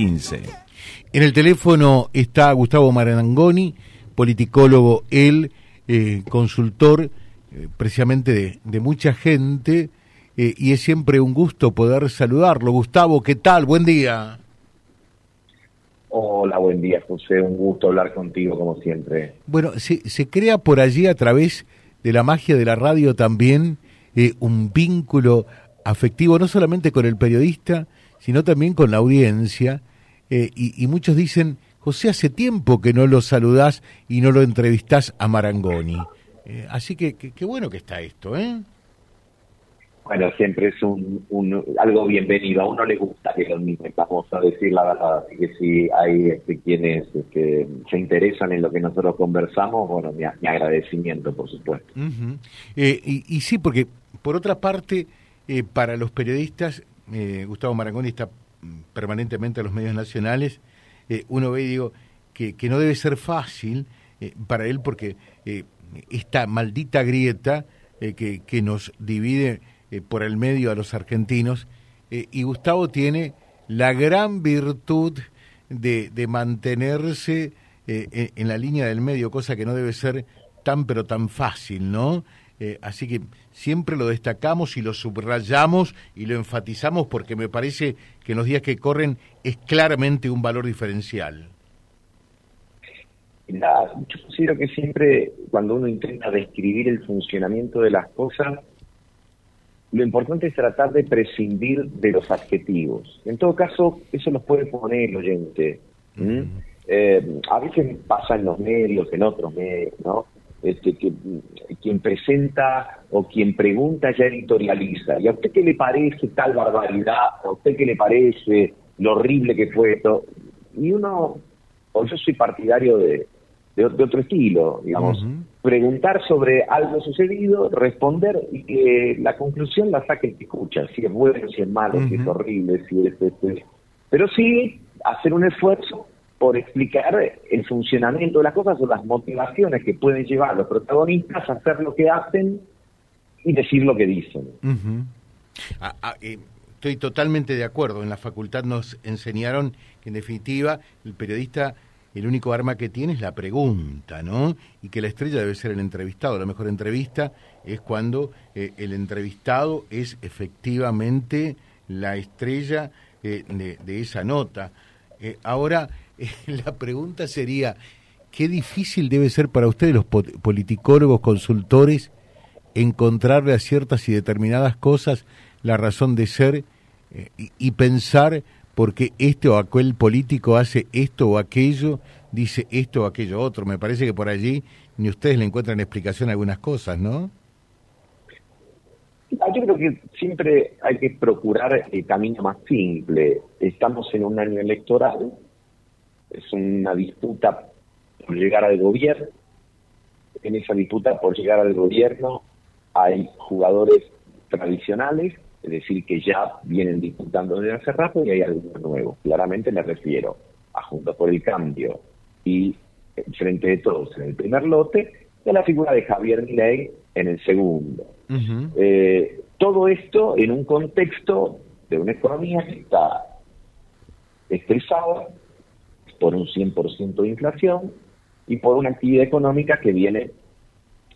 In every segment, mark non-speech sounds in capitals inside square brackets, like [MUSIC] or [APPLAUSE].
15. En el teléfono está Gustavo Marangoni, politicólogo, él, eh, consultor eh, precisamente de, de, mucha gente, eh, y es siempre un gusto poder saludarlo. Gustavo, ¿qué tal? Buen día. Hola, buen día, José. Un gusto hablar contigo, como siempre. Bueno, se, se crea por allí a través de la magia de la radio también un vínculo afectivo, no solamente con el periodista, sino también con la audiencia eh, y, muchos dicen, José, hace tiempo que no lo saludás y no lo entrevistás a Marangoni. Eh, así que qué bueno que está esto, ¿eh? Bueno, siempre es un, algo bienvenido. A uno le gusta que lo mismo, vamos a decir la verdad. Así que si hay este, quienes este, se interesan en lo que nosotros conversamos, bueno, mi, agradecimiento, por supuesto. Eh, y, y, sí, porque por otra parte, para los periodistas, Gustavo Marangoni está permanentemente a los medios nacionales, eh, uno ve y digo que, que, no debe ser fácil eh, para él porque eh, esta maldita grieta que, que, nos divide por el medio a los argentinos, y Gustavo tiene la gran virtud de, de mantenerse en la línea del medio, cosa que no debe ser tan pero tan fácil, ¿no? Eh, así que siempre lo destacamos y lo subrayamos y lo enfatizamos porque me parece que en los días que corren es claramente un valor diferencial. yo considero que siempre cuando uno intenta describir el funcionamiento de las cosas, lo importante es tratar de prescindir de los adjetivos. En todo caso, eso los puede poner el oyente. Eh, a veces pasa en los medios, en otros medios, ¿no? Este, que quien presenta o quien pregunta ya editorializa. ¿Y a usted qué le parece tal barbaridad? ¿A usted qué le parece lo horrible que fue esto? Y uno, o yo soy partidario de, de, otro estilo, digamos, preguntar sobre algo sucedido, responder y que la conclusión la saque el que escucha, si es bueno, si es malo, si es horrible, si es... Este, pero sí hacer un esfuerzo por explicar el funcionamiento de las cosas o las motivaciones que pueden llevar a los protagonistas a hacer lo que hacen y decir lo que dicen. Ah, ah, eh, estoy totalmente de acuerdo. En la facultad nos enseñaron que en definitiva el periodista el único arma que tiene es la pregunta, ¿no? Y que la estrella debe ser el entrevistado. La mejor entrevista es cuando eh, el entrevistado es efectivamente la estrella eh, de, esa nota. Ahora, [LAUGHS] la pregunta sería, ¿qué difícil debe ser para ustedes los politicólogos, consultores, encontrarle a ciertas y determinadas cosas la razón de ser eh, y, pensar porque este o aquel político hace esto o aquello, dice esto o aquello otro? Me parece que por allí ni ustedes le encuentran explicación a algunas cosas, ¿no? Ah, yo creo que siempre hay que procurar el camino más simple. Estamos en un año electoral, es una disputa por llegar al gobierno. En esa disputa por llegar al gobierno hay jugadores tradicionales, es decir, que ya vienen disputando desde hace rato y hay algunos nuevos. Claramente me refiero a Juntos por el Cambio y Frente de Todos en el primer lote y a la figura de Javier Milei en el segundo. Eh, todo esto en un contexto de una economía que está estresada, por un 100% de inflación y por una actividad económica que viene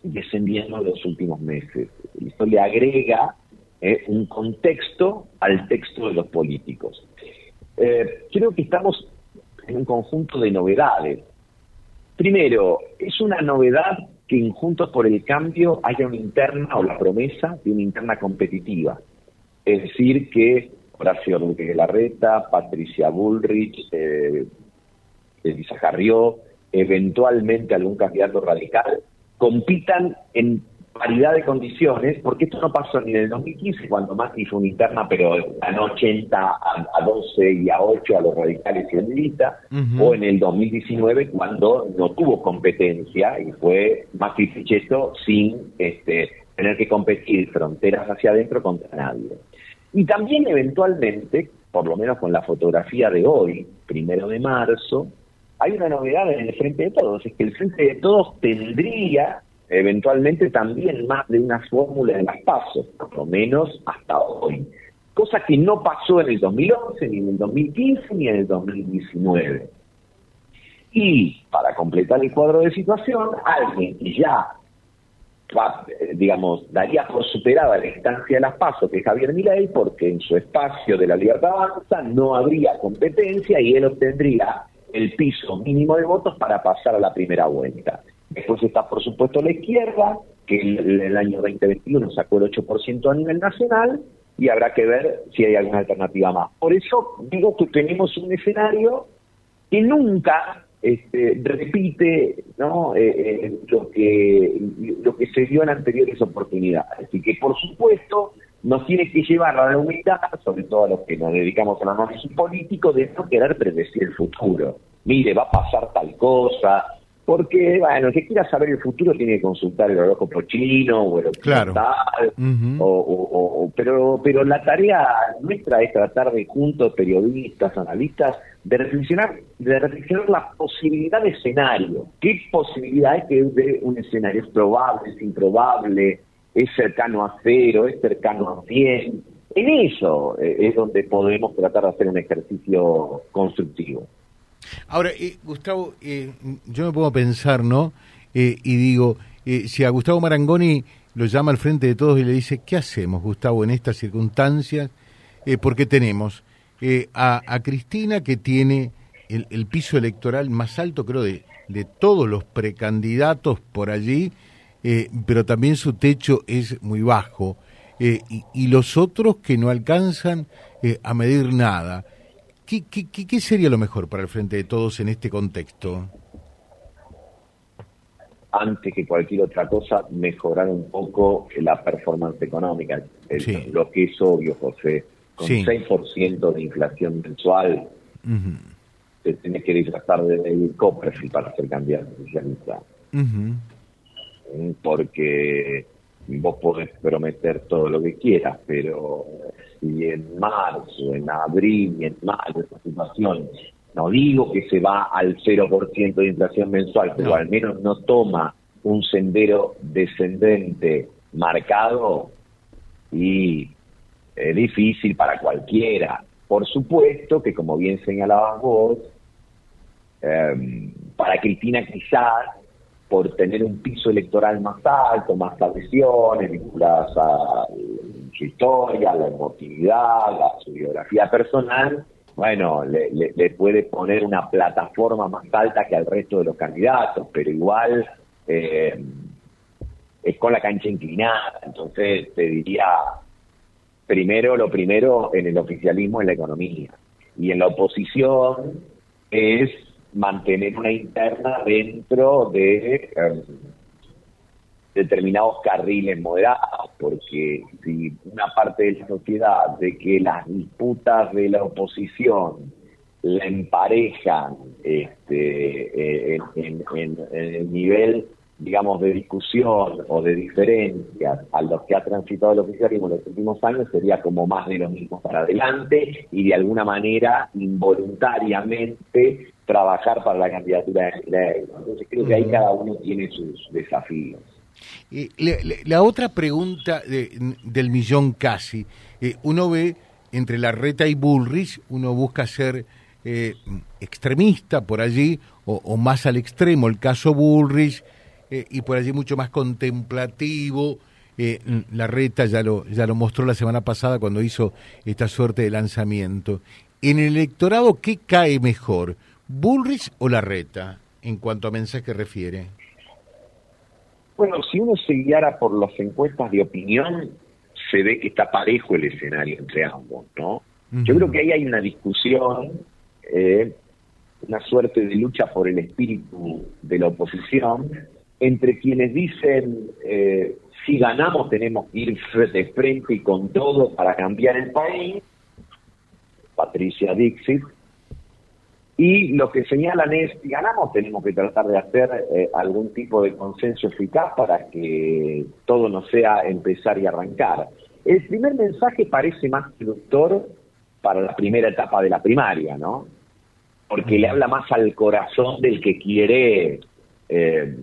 descendiendo en los últimos meses. Esto le agrega eh, un contexto al texto de los políticos. Eh, creo que estamos en un conjunto de novedades. Primero, es una novedad que en Juntos por el Cambio haya una interna o la promesa de una interna competitiva. Es decir, que Horacio Rodríguez Larreta, Patricia Bullrich, eh, Elisa Carrió, eventualmente algún candidato radical, compitan en paridad de condiciones, porque esto no pasó ni en el 2015, cuando más hizo una interna, pero ganó 80 a, 12 y a 8 a los radicales y a o en el 2019, cuando no tuvo competencia y fue más Pichetto sin este, tener que competir fronteras hacia adentro contra nadie. Y también eventualmente, por lo menos con la fotografía de hoy, primero de marzo, hay una novedad en el Frente de Todos, es que el Frente de Todos tendría eventualmente también más de una fórmula de las pasos, por lo menos hasta hoy. cosa que no pasó en el 2011, ni en el 2015, ni en el 2019. Y para completar el cuadro de situación, alguien ya, digamos, daría por superada la instancia de las pasos, que es Javier Milei, porque en su espacio de la libertad avanza no habría competencia y él obtendría el piso mínimo de votos para pasar a la primera vuelta. Después está, por supuesto, la izquierda, que en el año 2021 sacó el 8% a nivel nacional, y habrá que ver si hay alguna alternativa más. Por eso digo que tenemos un escenario que nunca este, repite. Eh, eh, lo que lo que se dio en anteriores oportunidades. Así que, por supuesto, nos tiene que llevar a la humildad, sobre todo a los que nos dedicamos al análisis político, de no querer predecir el futuro. Mire, va a pasar tal cosa, porque, bueno, el que quiera saber el futuro tiene que consultar el horóscopo chino o el occidental, o, pero, pero la tarea nuestra es tratar de, juntos, periodistas, analistas, de reflexionar, de reflexionar la posibilidad de escenario. ¿Qué posibilidad es que de un escenario es probable, es improbable, es cercano a cero, es cercano a 100? En eso eh, es donde podemos tratar de hacer un ejercicio constructivo. Ahora, eh, Gustavo, eh, yo me a pensar, ¿no? Eh, y digo, si a Gustavo Marangoni lo llama al frente de todos y le dice, ¿qué hacemos, Gustavo, en estas circunstancias? porque tenemos a, Cristina que tiene el, piso electoral más alto, creo, de, de todos los precandidatos por allí, pero también su techo es muy bajo. Y, los otros que no alcanzan a medir nada. ¿Qué, qué, sería lo mejor para el Frente de Todos en este contexto? Antes que cualquier otra cosa, mejorar un poco la performance económica. Lo que es obvio, José. Con 6% de inflación mensual, se tiene que disfrazar de David Copperfield para ser candidato socialista. Porque vos podés prometer todo lo que quieras, pero si en marzo, en abril y en mayo esta situación, no digo que se va al 0% de inflación mensual, pero al menos no toma un sendero descendente marcado y difícil para cualquiera. Por supuesto que, como bien señalabas vos, em, para Cristina quizás por tener un piso electoral más alto, más adhesiones vinculadas a su historia, la emotividad, a su biografía personal, bueno, le, puede poner una plataforma más alta que al resto de los candidatos, pero igual eh, es con la cancha inclinada. Entonces, te diría, primero, lo primero en el oficialismo es la economía. Y en la oposición es mantener una interna dentro de em, determinados carriles moderados, porque si una parte de la sociedad de que las disputas de la oposición la emparejan este, eh, en, el nivel digamos, de discusión o de diferencias a los que ha transitado el oficialismo en los últimos años sería como más de lo mismo para adelante y de alguna manera involuntariamente trabajar para la candidatura de ley. Entonces creo que ahí cada uno tiene sus desafíos. La, otra pregunta del millón casi, eh, uno ve entre la reta y Bullrich, uno busca ser eh, extremista por allí o, más al extremo, el caso Bullrich, eh, y por allí mucho más contemplativo. la reta ya lo, ya lo mostró la semana pasada cuando hizo esta suerte de lanzamiento. En el electorado, ¿qué cae mejor? ¿Bullrich o Larreta en cuanto a mensaje refiere? Bueno, si uno se guiara por las encuestas de opinión, se ve que está parejo el escenario entre ambos, ¿no? Yo creo que ahí hay una discusión, eh, una suerte de lucha por el espíritu de la oposición, entre quienes dicen, eh, si ganamos tenemos que ir de frente y con todo para cambiar el país, Patricia Dixit, y lo que señalan es, si ganamos, tenemos que tratar de hacer eh, algún tipo de consenso eficaz para que todo no sea empezar y arrancar. El primer mensaje parece más seductor para la primera etapa de la primaria, ¿no? Porque le habla más al corazón del que quiere, eh,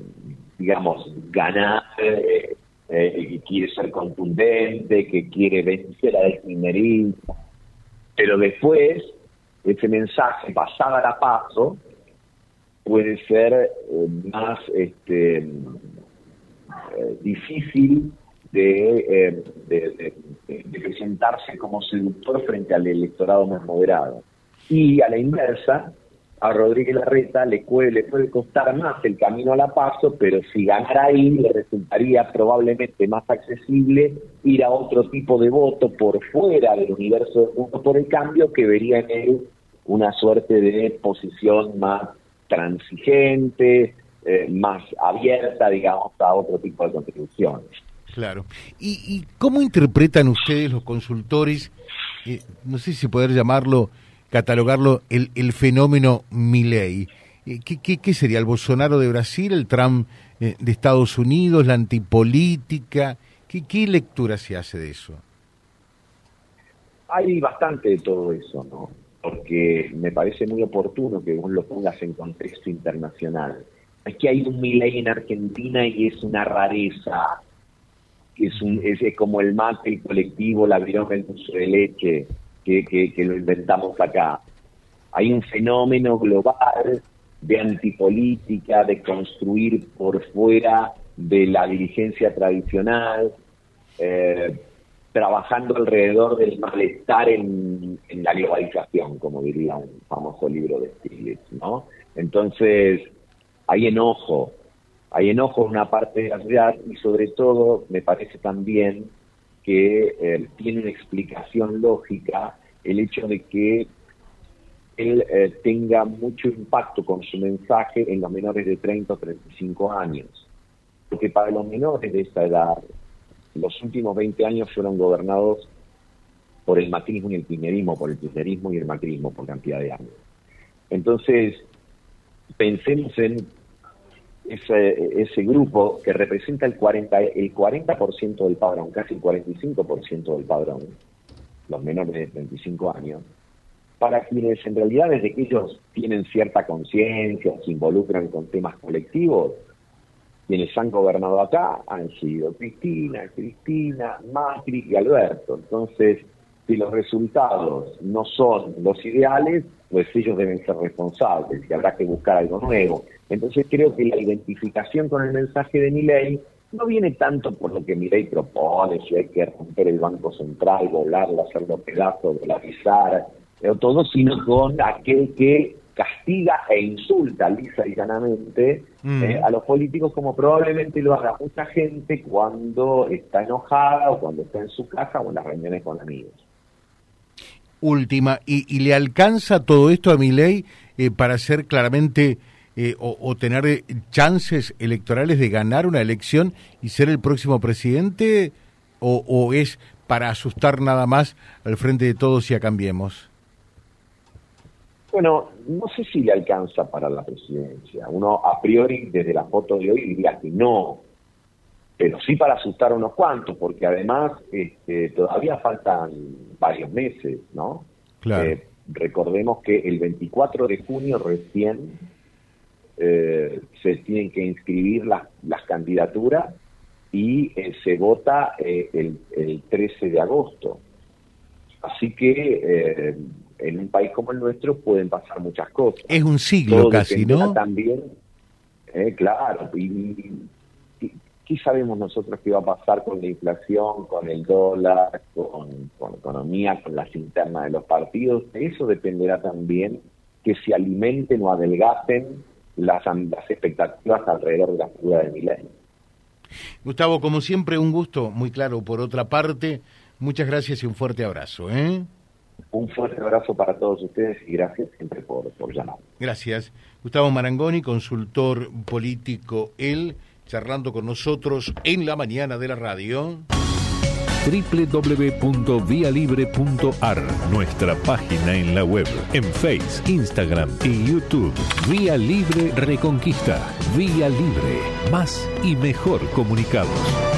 digamos, ganar eh, eh, que quiere ser contundente, que quiere vencer a minerismo, pero después ese mensaje pasada la paso puede ser eh, más este, eh, difícil de, de, presentarse como seductor frente al electorado más moderado. Y a la inversa, a Rodríguez Larreta le puede, puede costar más el camino a la paso, pero si ganara ahí le resultaría probablemente más accesible ir a otro tipo de voto por fuera del universo de Juntos por el Cambio que vería en él una suerte de posición más transigente, eh, más abierta, digamos, a otro tipo de contribuciones. Claro. ¿Y, cómo interpretan ustedes los consultores, eh, no sé si poder llamarlo catalogarlo el, el fenómeno Milley. Eh, ¿Qué, qué, sería el Bolsonaro de Brasil, el Trump eh, de Estados Unidos, la antipolítica? ¿Qué, ¿Qué lectura se hace de eso? Hay bastante de todo eso, ¿no? Porque me parece muy oportuno que vos lo pongas en contexto internacional. Es que hay un Milley en Argentina y es una rareza. Es, un, es, como el mate, el colectivo, la viroma, el dulce de leche que, lo inventamos acá. Hay un fenómeno global de antipolítica, de construir por fuera de la dirigencia tradicional, eh, trabajando alrededor del malestar en, la globalización, como diría un famoso libro de Stiglitz, ¿no? Entonces, hay enojo, hay enojo en una parte de la ciudad y sobre todo me parece también que eh, tiene una explicación lógica el hecho de que él eh, tenga mucho impacto con su mensaje en los menores de 30 o 35 años. Porque para los menores de esta edad, los últimos 20 años fueron gobernados por el macrismo y el kirchnerismo, por el kirchnerismo y el macrismo por cantidad de años. Entonces, pensemos en ese, ese grupo que representa el 40%, el 40 del padrón, casi el 45% del padrón, los menores de 35 años, para quienes en realidad desde que ellos tienen cierta conciencia, se involucran con temas colectivos, quienes han gobernado acá han sido Cristina, Cristina, Macri y Alberto. Entonces, si los resultados no son los ideales, pues ellos deben ser responsables y habrá que buscar algo nuevo. Entonces creo que la identificación con el mensaje de mi ley no viene tanto por lo que Milei propone, si hay que romper el Banco Central, volarlo, hacerlo pedazos, dolarizar, todo, sino con aquel que castiga e insulta lisa y llanamente mm. eh, a los políticos como probablemente lo haga mucha gente cuando está enojada o cuando está en su casa o en las reuniones con amigos. Última, ¿y, le alcanza todo esto a Milei eh, para ser claramente eh, o, tener chances electorales de ganar una elección y ser el próximo presidente? ¿O, es para asustar nada más al frente de todos y a Cambiemos? Bueno, no sé si le alcanza para la presidencia. Uno a priori desde la foto de hoy diría que no, pero sí para asustar a unos cuantos, porque además este, todavía faltan varios meses, ¿no? Claro. Eh, recordemos que el 24 de junio recién eh, se tienen que inscribir las, las candidaturas y eh, se vota eh, el, el, 13 de agosto. Así que en un país como el nuestro pueden pasar muchas cosas. Es un siglo casi, ¿no? También, claro, y, ¿qué sabemos nosotros qué va a pasar con la inflación, con el dólar, con, con la economía, con las internas de los partidos? Eso dependerá también que se alimenten o adelgacen las, expectativas alrededor de la figura de milenio. Gustavo, como siempre, un gusto, muy claro. Por otra parte, muchas gracias y un fuerte abrazo. ¿eh? Un fuerte abrazo para todos ustedes y gracias siempre por, por llamar. Gracias. Gustavo Marangoni, consultor político, él, charlando con nosotros en la mañana de la radio www.vialibre.ar, nuestra página en la web, en Face, Instagram y YouTube. Vía Libre Reconquista. Vía Libre. Más y mejor comunicados.